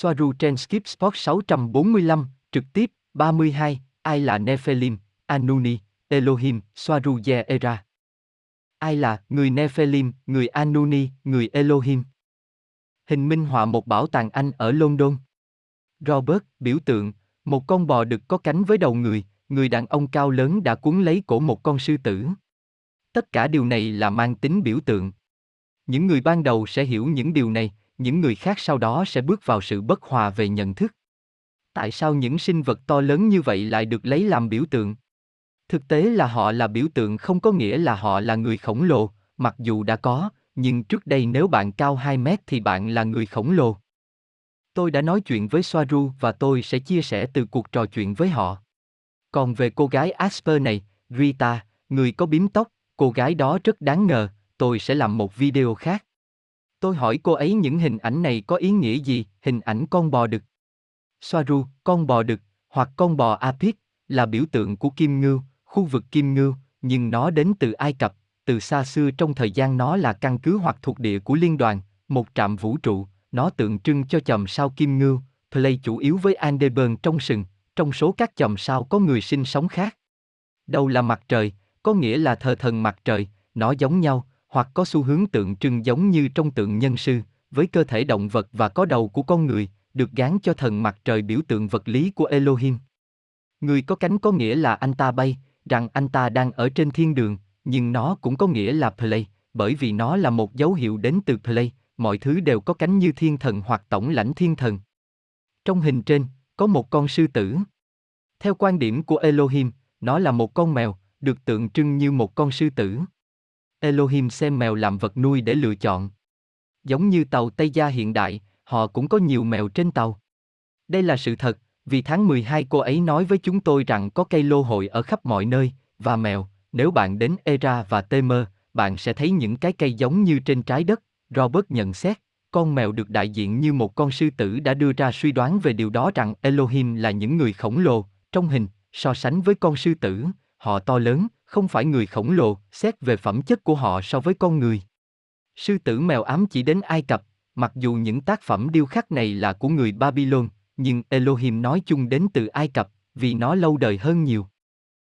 Soaru trên Skip Sport 645, trực tiếp, 32, ai là Nephilim, Anuni, Elohim, Soaru Era. Ai là người Nephilim, người Anuni, người Elohim? Hình minh họa một bảo tàng Anh ở London. Robert, biểu tượng, một con bò đực có cánh với đầu người, người đàn ông cao lớn đã cuốn lấy cổ một con sư tử. Tất cả điều này là mang tính biểu tượng. Những người ban đầu sẽ hiểu những điều này, những người khác sau đó sẽ bước vào sự bất hòa về nhận thức. Tại sao những sinh vật to lớn như vậy lại được lấy làm biểu tượng? Thực tế là họ là biểu tượng không có nghĩa là họ là người khổng lồ, mặc dù đã có, nhưng trước đây nếu bạn cao 2 mét thì bạn là người khổng lồ. Tôi đã nói chuyện với Soaru và tôi sẽ chia sẻ từ cuộc trò chuyện với họ. Còn về cô gái Asper này, Rita, người có bím tóc, cô gái đó rất đáng ngờ, tôi sẽ làm một video khác. Tôi hỏi cô ấy những hình ảnh này có ý nghĩa gì, hình ảnh con bò đực. Soaru, con bò đực, hoặc con bò Apis, là biểu tượng của Kim Ngưu, khu vực Kim Ngưu, nhưng nó đến từ Ai Cập, từ xa xưa trong thời gian nó là căn cứ hoặc thuộc địa của liên đoàn, một trạm vũ trụ, nó tượng trưng cho chòm sao Kim Ngưu, play chủ yếu với Andeburn trong sừng, trong số các chòm sao có người sinh sống khác. Đầu là mặt trời, có nghĩa là thờ thần mặt trời, nó giống nhau, hoặc có xu hướng tượng trưng giống như trong tượng nhân sư, với cơ thể động vật và có đầu của con người, được gán cho thần mặt trời biểu tượng vật lý của Elohim. Người có cánh có nghĩa là anh ta bay, rằng anh ta đang ở trên thiên đường, nhưng nó cũng có nghĩa là play, bởi vì nó là một dấu hiệu đến từ play, mọi thứ đều có cánh như thiên thần hoặc tổng lãnh thiên thần. Trong hình trên, có một con sư tử. Theo quan điểm của Elohim, nó là một con mèo, được tượng trưng như một con sư tử. Elohim xem mèo làm vật nuôi để lựa chọn. Giống như tàu Tây Gia hiện đại, họ cũng có nhiều mèo trên tàu. Đây là sự thật, vì tháng 12 cô ấy nói với chúng tôi rằng có cây lô hội ở khắp mọi nơi, và mèo, nếu bạn đến Era và Temer, bạn sẽ thấy những cái cây giống như trên trái đất. Robert nhận xét, con mèo được đại diện như một con sư tử đã đưa ra suy đoán về điều đó rằng Elohim là những người khổng lồ, trong hình, so sánh với con sư tử, họ to lớn, không phải người khổng lồ, xét về phẩm chất của họ so với con người. Sư tử mèo ám chỉ đến Ai Cập, mặc dù những tác phẩm điêu khắc này là của người Babylon, nhưng Elohim nói chung đến từ Ai Cập, vì nó lâu đời hơn nhiều.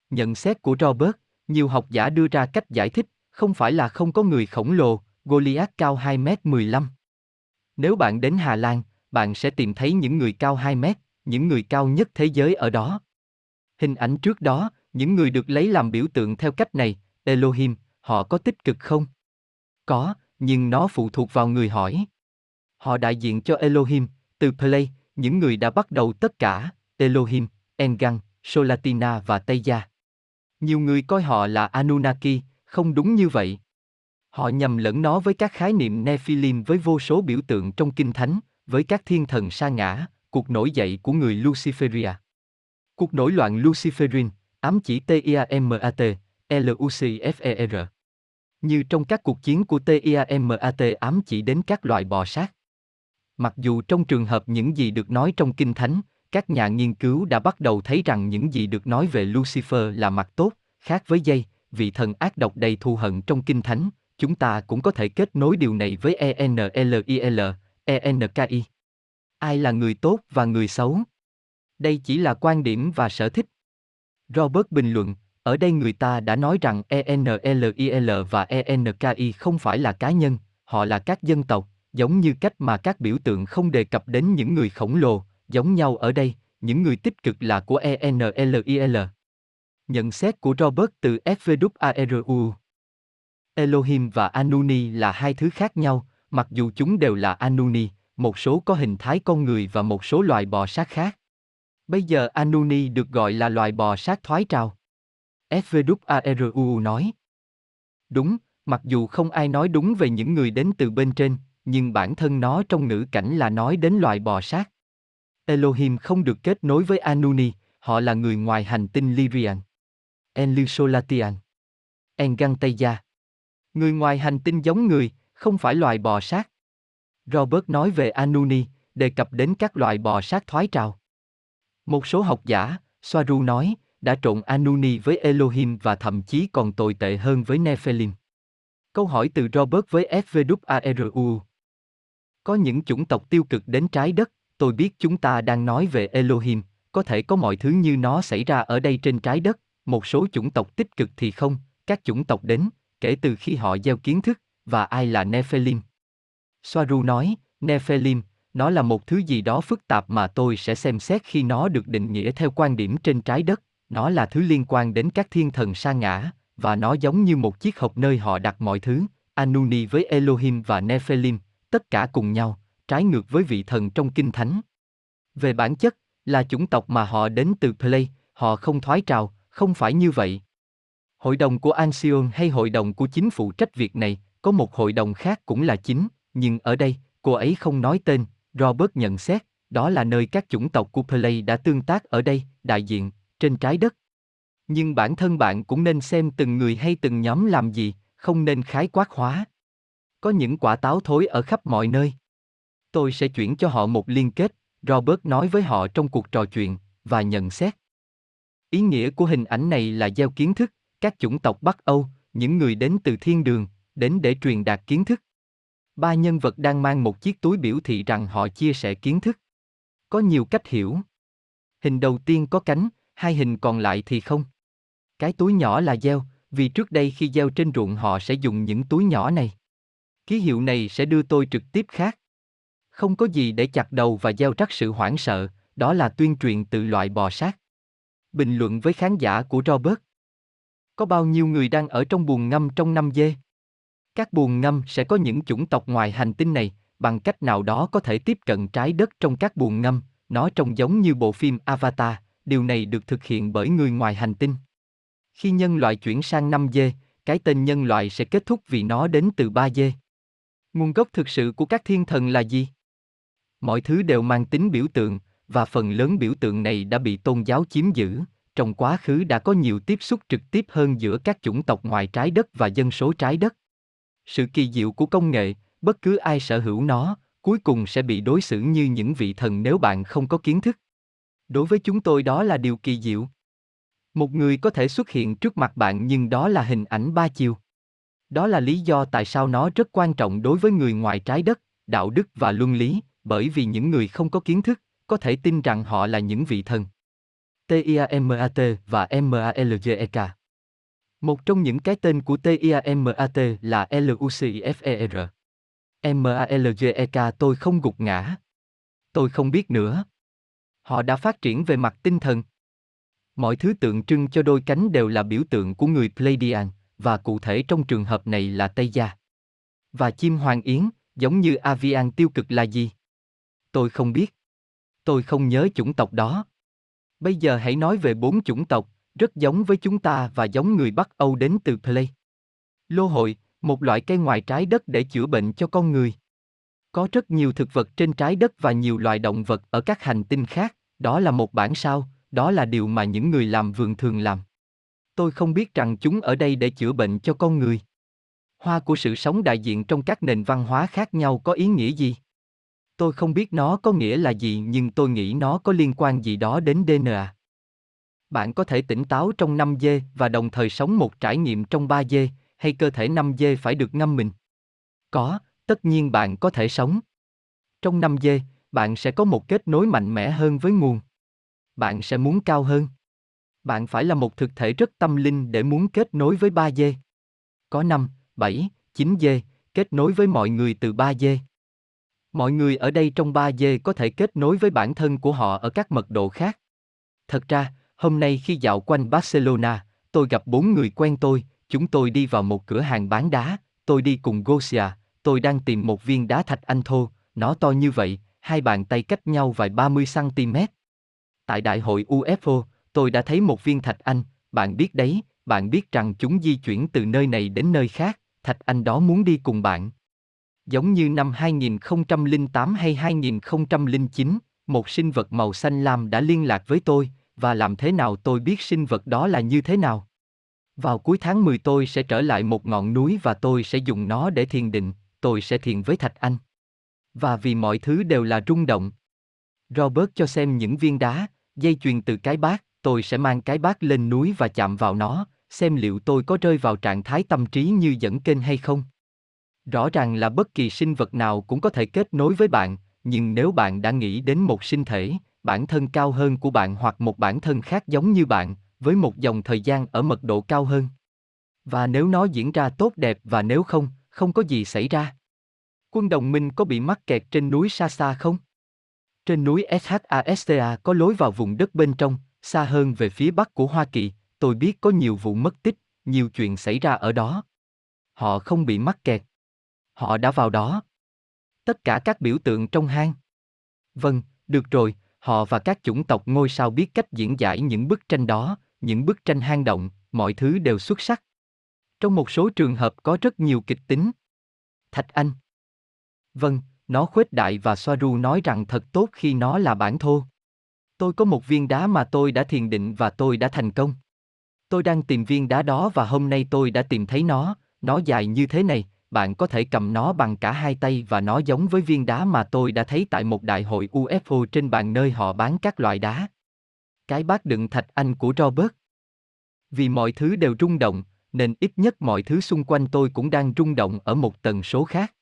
Nhận xét của Robert, nhiều học giả đưa ra cách giải thích, không phải là không có người khổng lồ, Goliath cao 2 m 15. Nếu bạn đến Hà Lan, bạn sẽ tìm thấy những người cao 2 mét, những người cao nhất thế giới ở đó. Hình ảnh trước đó, những người được lấy làm biểu tượng theo cách này, Elohim, họ có tích cực không? Có, nhưng nó phụ thuộc vào người hỏi. Họ đại diện cho Elohim, từ Play, những người đã bắt đầu tất cả, Elohim, Engan, Solatina và Tây Gia. Nhiều người coi họ là Anunnaki, không đúng như vậy. Họ nhầm lẫn nó với các khái niệm Nephilim với vô số biểu tượng trong Kinh Thánh, với các thiên thần sa ngã, cuộc nổi dậy của người Luciferia. Cuộc nổi loạn Luciferin, ám chỉ TIAMAT, LUCFER. Như trong các cuộc chiến của TIAMAT ám chỉ đến các loại bò sát. Mặc dù trong trường hợp những gì được nói trong Kinh Thánh, các nhà nghiên cứu đã bắt đầu thấy rằng những gì được nói về Lucifer là mặt tốt, khác với dây, vị thần ác độc đầy thù hận trong Kinh Thánh, chúng ta cũng có thể kết nối điều này với ENLIL, ENKI. Ai là người tốt và người xấu? Đây chỉ là quan điểm và sở thích. Robert bình luận, ở đây người ta đã nói rằng ENLIL và ENKI không phải là cá nhân, họ là các dân tộc, giống như cách mà các biểu tượng không đề cập đến những người khổng lồ, giống nhau ở đây, những người tích cực là của ENLIL. Nhận xét của Robert từ FVWARU Elohim và Anuni là hai thứ khác nhau, mặc dù chúng đều là Anuni, một số có hình thái con người và một số loài bò sát khác. Bây giờ Anuni được gọi là loài bò sát thoái trào. FVWARU nói. Đúng, mặc dù không ai nói đúng về những người đến từ bên trên, nhưng bản thân nó trong ngữ cảnh là nói đến loài bò sát. Elohim không được kết nối với Anuni, họ là người ngoài hành tinh Lyrian. Enlusolatian. Engantaya. Người ngoài hành tinh giống người, không phải loài bò sát. Robert nói về Anuni, đề cập đến các loài bò sát thoái trào. Một số học giả, Soaru nói, đã trộn Anuni với Elohim và thậm chí còn tồi tệ hơn với Nephilim. Câu hỏi từ Robert với FVWARU. Có những chủng tộc tiêu cực đến trái đất, tôi biết chúng ta đang nói về Elohim, có thể có mọi thứ như nó xảy ra ở đây trên trái đất, một số chủng tộc tích cực thì không, các chủng tộc đến, kể từ khi họ gieo kiến thức, và ai là Nephilim. Soaru nói, Nephilim, nó là một thứ gì đó phức tạp mà tôi sẽ xem xét khi nó được định nghĩa theo quan điểm trên trái đất, nó là thứ liên quan đến các thiên thần sa ngã, và nó giống như một chiếc hộp nơi họ đặt mọi thứ, Anuni với Elohim và Nephilim, tất cả cùng nhau, trái ngược với vị thần trong kinh thánh. Về bản chất, là chủng tộc mà họ đến từ Play, họ không thoái trào, không phải như vậy. Hội đồng của Ancion hay hội đồng của chính phụ trách việc này, có một hội đồng khác cũng là chính, nhưng ở đây, cô ấy không nói tên, Robert nhận xét, đó là nơi các chủng tộc của Play đã tương tác ở đây, đại diện, trên trái đất. Nhưng bản thân bạn cũng nên xem từng người hay từng nhóm làm gì, không nên khái quát hóa. Có những quả táo thối ở khắp mọi nơi. Tôi sẽ chuyển cho họ một liên kết, Robert nói với họ trong cuộc trò chuyện, và nhận xét. Ý nghĩa của hình ảnh này là gieo kiến thức, các chủng tộc Bắc Âu, những người đến từ thiên đường, đến để truyền đạt kiến thức. Ba nhân vật đang mang một chiếc túi biểu thị rằng họ chia sẻ kiến thức. Có nhiều cách hiểu. Hình đầu tiên có cánh, hai hình còn lại thì không. Cái túi nhỏ là gieo, vì trước đây khi gieo trên ruộng họ sẽ dùng những túi nhỏ này. Ký hiệu này sẽ đưa tôi trực tiếp khác. Không có gì để chặt đầu và gieo rắc sự hoảng sợ, đó là tuyên truyền tự loại bò sát. Bình luận với khán giả của Robert. Có bao nhiêu người đang ở trong buồng ngâm trong năm dê? Các buồng ngâm sẽ có những chủng tộc ngoài hành tinh này, bằng cách nào đó có thể tiếp cận trái đất trong các buồng ngâm, nó trông giống như bộ phim Avatar, điều này được thực hiện bởi người ngoài hành tinh. Khi nhân loại chuyển sang 5G, cái tên nhân loại sẽ kết thúc vì nó đến từ 3G. Nguồn gốc thực sự của các thiên thần là gì? Mọi thứ đều mang tính biểu tượng, và phần lớn biểu tượng này đã bị tôn giáo chiếm giữ. Trong quá khứ đã có nhiều tiếp xúc trực tiếp hơn giữa các chủng tộc ngoài trái đất và dân số trái đất. Sự kỳ diệu của công nghệ, bất cứ ai sở hữu nó, cuối cùng sẽ bị đối xử như những vị thần nếu bạn không có kiến thức. Đối với chúng tôi đó là điều kỳ diệu. Một người có thể xuất hiện trước mặt bạn nhưng đó là hình ảnh ba chiều. Đó là lý do tại sao nó rất quan trọng đối với người ngoài trái đất, đạo đức và luân lý, bởi vì những người không có kiến thức, có thể tin rằng họ là những vị thần. TIAMAT và MALGEK một trong những cái tên của TIAMAT là LUCIFER. MALGEK tôi không gục ngã. Tôi không biết nữa. Họ đã phát triển về mặt tinh thần. Mọi thứ tượng trưng cho đôi cánh đều là biểu tượng của người Pleiadian, và cụ thể trong trường hợp này là Tây Gia. Và chim hoàng yến, giống như avian tiêu cực là gì? Tôi không biết. Tôi không nhớ chủng tộc đó. Bây giờ hãy nói về bốn chủng tộc, rất giống với chúng ta và giống người Bắc Âu đến từ Play. Lô hội, một loại cây ngoài trái đất để chữa bệnh cho con người. Có rất nhiều thực vật trên trái đất và nhiều loài động vật ở các hành tinh khác, đó là một bản sao, đó là điều mà những người làm vườn thường làm. Tôi không biết rằng chúng ở đây để chữa bệnh cho con người. Hoa của sự sống đại diện trong các nền văn hóa khác nhau có ý nghĩa gì? Tôi không biết nó có nghĩa là gì nhưng tôi nghĩ nó có liên quan gì đó đến DNA. Bạn có thể tỉnh táo trong 5 dê và đồng thời sống một trải nghiệm trong 3 dê, hay cơ thể 5 dê phải được ngâm mình? Có, tất nhiên bạn có thể sống. Trong 5 dê, bạn sẽ có một kết nối mạnh mẽ hơn với nguồn. Bạn sẽ muốn cao hơn. Bạn phải là một thực thể rất tâm linh để muốn kết nối với 3 dê. Có 5, 7, 9 dê, kết nối với mọi người từ 3 dê. Mọi người ở đây trong 3 dê có thể kết nối với bản thân của họ ở các mật độ khác. Thật ra, hôm nay khi dạo quanh Barcelona, tôi gặp bốn người quen tôi, chúng tôi đi vào một cửa hàng bán đá, tôi đi cùng Gosia, tôi đang tìm một viên đá thạch anh thô, nó to như vậy, hai bàn tay cách nhau vài 30 cm. Tại đại hội UFO, tôi đã thấy một viên thạch anh, bạn biết đấy, bạn biết rằng chúng di chuyển từ nơi này đến nơi khác, thạch anh đó muốn đi cùng bạn. Giống như năm 2008 hay 2009, một sinh vật màu xanh lam đã liên lạc với tôi, và làm thế nào tôi biết sinh vật đó là như thế nào? Vào cuối tháng 10 tôi sẽ trở lại một ngọn núi và tôi sẽ dùng nó để thiền định, tôi sẽ thiền với Thạch Anh. Và vì mọi thứ đều là rung động. Robert cho xem những viên đá, dây chuyền từ cái bát, tôi sẽ mang cái bát lên núi và chạm vào nó, xem liệu tôi có rơi vào trạng thái tâm trí như dẫn kênh hay không. Rõ ràng là bất kỳ sinh vật nào cũng có thể kết nối với bạn, nhưng nếu bạn đã nghĩ đến một sinh thể, bản thân cao hơn của bạn hoặc một bản thân khác giống như bạn, với một dòng thời gian ở mật độ cao hơn. Và nếu nó diễn ra tốt đẹp và nếu không, không có gì xảy ra. Quân đồng minh có bị mắc kẹt trên núi xa xa không? Trên núi SHASTA có lối vào vùng đất bên trong, xa hơn về phía bắc của Hoa Kỳ, tôi biết có nhiều vụ mất tích, nhiều chuyện xảy ra ở đó. Họ không bị mắc kẹt. Họ đã vào đó. Tất cả các biểu tượng trong hang. Vâng, được rồi, họ và các chủng tộc ngôi sao biết cách diễn giải những bức tranh đó, những bức tranh hang động, mọi thứ đều xuất sắc. Trong một số trường hợp có rất nhiều kịch tính. Thạch Anh. Vâng, nó khuếch đại và Soaru nói rằng thật tốt khi nó là bản thô. Tôi có một viên đá mà tôi đã thiền định và tôi đã thành công. Tôi đang tìm viên đá đó và hôm nay tôi đã tìm thấy nó, nó dài như thế này, bạn có thể cầm nó bằng cả hai tay và nó giống với viên đá mà tôi đã thấy tại một đại hội UFO trên bàn nơi họ bán các loại đá. Cái bát đựng thạch anh của Robert. Vì mọi thứ đều rung động, nên ít nhất mọi thứ xung quanh tôi cũng đang rung động ở một tần số khác.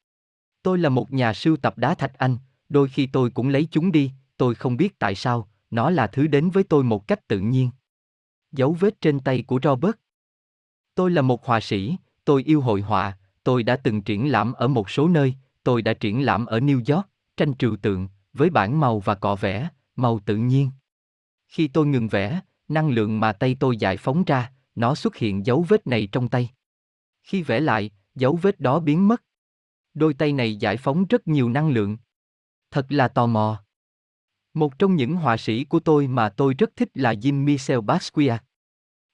Tôi là một nhà sưu tập đá thạch anh, đôi khi tôi cũng lấy chúng đi, tôi không biết tại sao, nó là thứ đến với tôi một cách tự nhiên. Dấu vết trên tay của Robert. Tôi là một họa sĩ, tôi yêu hội họa, tôi đã từng triển lãm ở một số nơi, tôi đã triển lãm ở New York, tranh trừu tượng, với bản màu và cọ vẽ, màu tự nhiên. Khi tôi ngừng vẽ, năng lượng mà tay tôi giải phóng ra, nó xuất hiện dấu vết này trong tay. Khi vẽ lại, dấu vết đó biến mất. Đôi tay này giải phóng rất nhiều năng lượng. Thật là tò mò. Một trong những họa sĩ của tôi mà tôi rất thích là Jean Michel Basquiat.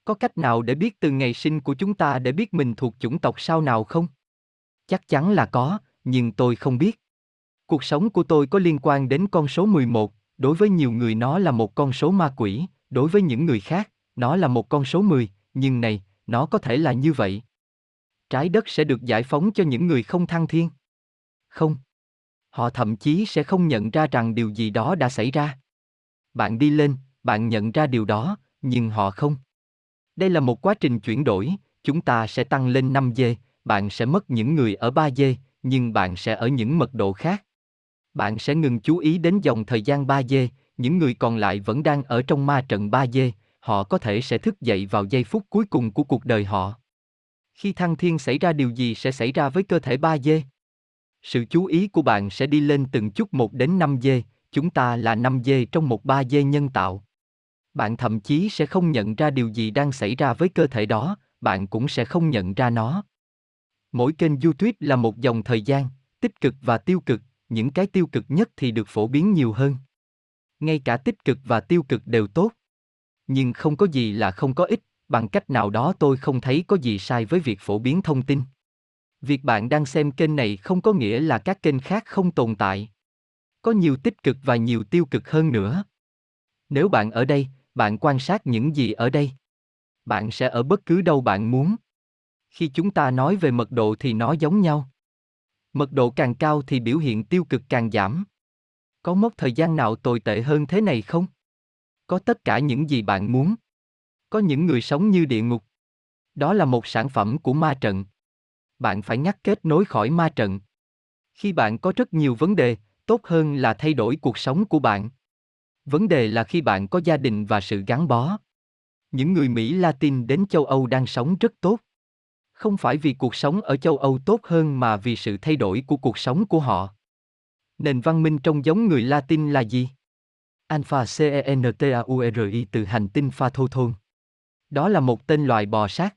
Có cách nào để biết từ ngày sinh của chúng ta để biết mình thuộc chủng tộc sao nào không? Chắc chắn là có, nhưng tôi không biết. Cuộc sống của tôi có liên quan đến con số 11, đối với nhiều người nó là một con số ma quỷ, đối với những người khác, nó là một con số 10, nhưng này, nó có thể là như vậy. Trái đất sẽ được giải phóng cho những người không thăng thiên. Không. Họ thậm chí sẽ không nhận ra rằng điều gì đó đã xảy ra. Bạn đi lên, bạn nhận ra điều đó, nhưng họ không. Đây là một quá trình chuyển đổi, chúng ta sẽ tăng lên 5 dê, bạn sẽ mất những người ở 3 dê, nhưng bạn sẽ ở những mật độ khác. Bạn sẽ ngừng chú ý đến dòng thời gian 3 dê, những người còn lại vẫn đang ở trong ma trận 3 dê, họ có thể sẽ thức dậy vào giây phút cuối cùng của cuộc đời họ. Khi thăng thiên xảy ra điều gì sẽ xảy ra với cơ thể 3 dê? Sự chú ý của bạn sẽ đi lên từng chút một đến 5 dê, chúng ta là 5 dê trong một 3 dê nhân tạo. Bạn thậm chí sẽ không nhận ra điều gì đang xảy ra với cơ thể đó, bạn cũng sẽ không nhận ra nó. Mỗi kênh YouTube là một dòng thời gian, tích cực và tiêu cực, những cái tiêu cực nhất thì được phổ biến nhiều hơn. Ngay cả tích cực và tiêu cực đều tốt. Nhưng không có gì là không có ích, bằng cách nào đó tôi không thấy có gì sai với việc phổ biến thông tin. Việc bạn đang xem kênh này không có nghĩa là các kênh khác không tồn tại. Có nhiều tích cực và nhiều tiêu cực hơn nữa. Nếu bạn ở đây, bạn quan sát những gì ở đây. Bạn sẽ ở bất cứ đâu bạn muốn. Khi chúng ta nói về mật độ thì nó giống nhau. Mật độ càng cao thì biểu hiện tiêu cực càng giảm. Có mốc thời gian nào tồi tệ hơn thế này không? Có tất cả những gì bạn muốn. Có những người sống như địa ngục. Đó là một sản phẩm của ma trận. Bạn phải ngắt kết nối khỏi ma trận. Khi bạn có rất nhiều vấn đề, tốt hơn là thay đổi cuộc sống của bạn. Vấn đề là khi bạn có gia đình và sự gắn bó. Những người Mỹ Latin đến châu Âu đang sống rất tốt. Không phải vì cuộc sống ở châu Âu tốt hơn mà vì sự thay đổi của cuộc sống của họ. Nền văn minh trong giống người Latin là gì? Alpha Centauri từ hành tinh Pha Thô Thôn. Đó là một tên loài bò sát.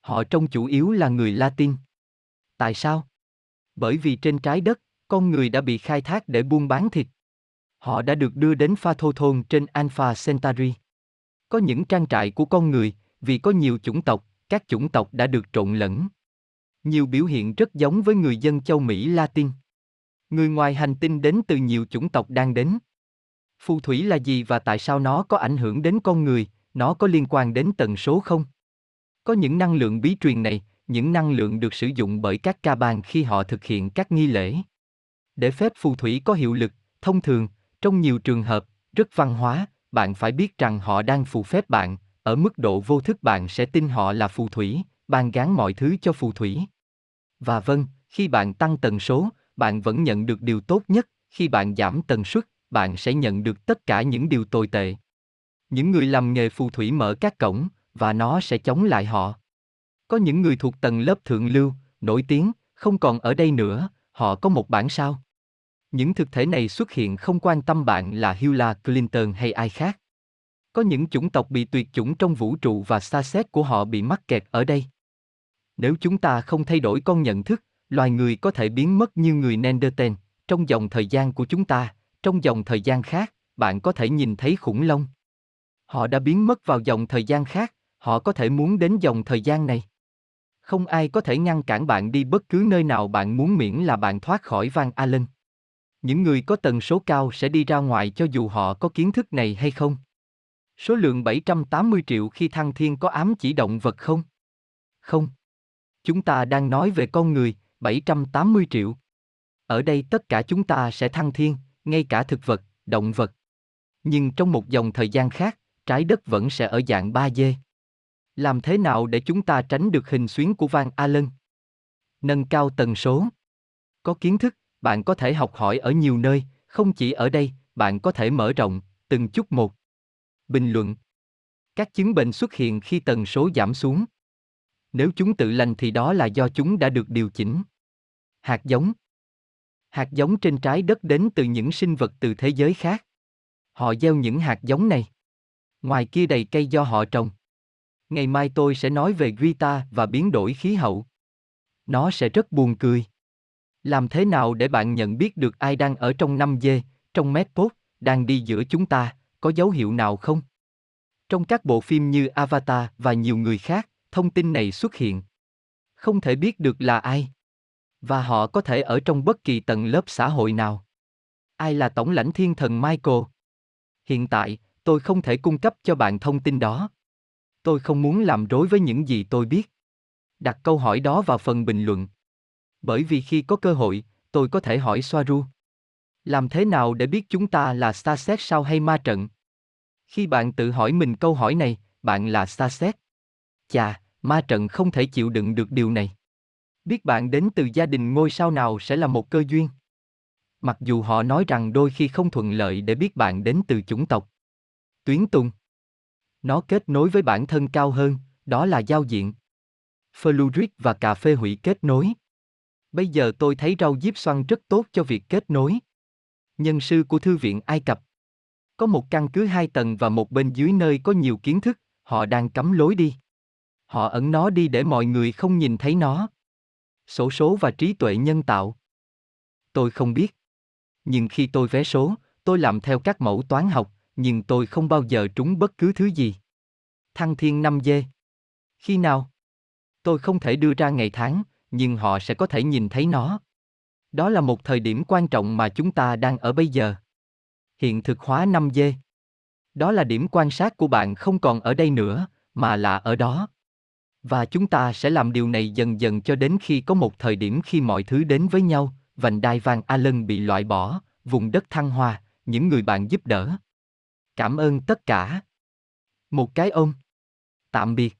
Họ trông chủ yếu là người Latin. Tại sao? Bởi vì trên trái đất, con người đã bị khai thác để buôn bán thịt. Họ đã được đưa đến Pha Thô Thôn trên Alpha Centauri. Có những trang trại của con người, vì có nhiều chủng tộc, các chủng tộc đã được trộn lẫn. Nhiều biểu hiện rất giống với người dân châu Mỹ Latin. Người ngoài hành tinh đến từ nhiều chủng tộc đang đến. Phù thủy là gì và tại sao nó có ảnh hưởng đến con người, nó có liên quan đến tần số không? Có những năng lượng bí truyền này, những năng lượng được sử dụng bởi các ca bàn khi họ thực hiện các nghi lễ. Để phép phù thủy có hiệu lực, thông thường, trong nhiều trường hợp, rất văn hóa, bạn phải biết rằng họ đang phù phép bạn, ở mức độ vô thức bạn sẽ tin họ là phù thủy, ban gán mọi thứ cho phù thủy. Và vâng, khi bạn tăng tần số, bạn vẫn nhận được điều tốt nhất, khi bạn giảm tần suất, bạn sẽ nhận được tất cả những điều tồi tệ. Những người làm nghề phù thủy mở các cổng, và nó sẽ chống lại họ. Có những người thuộc tầng lớp thượng lưu, nổi tiếng, không còn ở đây nữa, họ có một bản sao. Những thực thể này xuất hiện không quan tâm bạn là Hillary Clinton hay ai khác. Có những chủng tộc bị tuyệt chủng trong vũ trụ và xa xét của họ bị mắc kẹt ở đây. Nếu chúng ta không thay đổi con nhận thức, loài người có thể biến mất như người Neanderthal, trong dòng thời gian của chúng ta, trong dòng thời gian khác, bạn có thể nhìn thấy khủng long. Họ đã biến mất vào dòng thời gian khác, họ có thể muốn đến dòng thời gian này. Không ai có thể ngăn cản bạn đi bất cứ nơi nào bạn muốn miễn là bạn thoát khỏi Van Allen. Những người có tần số cao sẽ đi ra ngoài cho dù họ có kiến thức này hay không. Số lượng 780 triệu khi thăng thiên có ám chỉ động vật không? Không. Chúng ta đang nói về con người, 780 triệu. Ở đây tất cả chúng ta sẽ thăng thiên, ngay cả thực vật, động vật. Nhưng trong một dòng thời gian khác, trái đất vẫn sẽ ở dạng 3D. Làm thế nào để chúng ta tránh được hình xuyến của Van Allen? Nâng cao tần số. Có kiến thức, bạn có thể học hỏi ở nhiều nơi, không chỉ ở đây, bạn có thể mở rộng, từng chút một. Bình luận. Các chứng bệnh xuất hiện khi tần số giảm xuống. Nếu chúng tự lành thì đó là do chúng đã được điều chỉnh. Hạt giống. Hạt giống trên trái đất đến từ những sinh vật từ thế giới khác. Họ gieo những hạt giống này. Ngoài kia đầy cây do họ trồng. Ngày mai tôi sẽ nói về Guita và biến đổi khí hậu. Nó sẽ rất buồn cười. Làm thế nào để bạn nhận biết được ai đang ở trong 5 dê, trong Medpod, đang đi giữa chúng ta, có dấu hiệu nào không? Trong các bộ phim như Avatar và nhiều người khác, thông tin này xuất hiện. Không thể biết được là ai. Và họ có thể ở trong bất kỳ tầng lớp xã hội nào. Ai là tổng lãnh thiên thần Michael? Hiện tại, tôi không thể cung cấp cho bạn thông tin đó. Tôi không muốn làm rối với những gì tôi biết. Đặt câu hỏi đó vào phần bình luận. Bởi vì khi có cơ hội, tôi có thể hỏi Soaru. Làm thế nào để biết chúng ta là Starset sao hay ma trận? Khi bạn tự hỏi mình câu hỏi này, bạn là Starset. Chà, ma trận không thể chịu đựng được điều này. Biết bạn đến từ gia đình ngôi sao nào sẽ là một cơ duyên. Mặc dù họ nói rằng đôi khi không thuận lợi để biết bạn đến từ chủng tộc. Tuyến tùng. Nó kết nối với bản thân cao hơn, đó là giao diện. Fluid và cà phê hủy kết nối. Bây giờ tôi thấy rau diếp xoăn rất tốt cho việc kết nối. Nhân sư của Thư viện Ai Cập. Có một căn cứ hai tầng và một bên dưới nơi có nhiều kiến thức, họ đang cấm lối đi. Họ ẩn nó đi để mọi người không nhìn thấy nó. Sổ số và trí tuệ nhân tạo. Tôi không biết. Nhưng khi tôi vé số, tôi làm theo các mẫu toán học, nhưng tôi không bao giờ trúng bất cứ thứ gì. Thăng thiên 5 dê. Khi nào? Tôi không thể đưa ra ngày tháng, nhưng họ sẽ có thể nhìn thấy nó. Đó là một thời điểm quan trọng mà chúng ta đang ở bây giờ. Hiện thực hóa 5 d. Đó là điểm quan sát của bạn không còn ở đây nữa, mà là ở đó. Và chúng ta sẽ làm điều này dần dần cho đến khi có một thời điểm khi mọi thứ đến với nhau, vành đai vàng Allen bị loại bỏ, vùng đất thăng hoa, những người bạn giúp đỡ. Cảm ơn tất cả. Một cái ôm. Tạm biệt.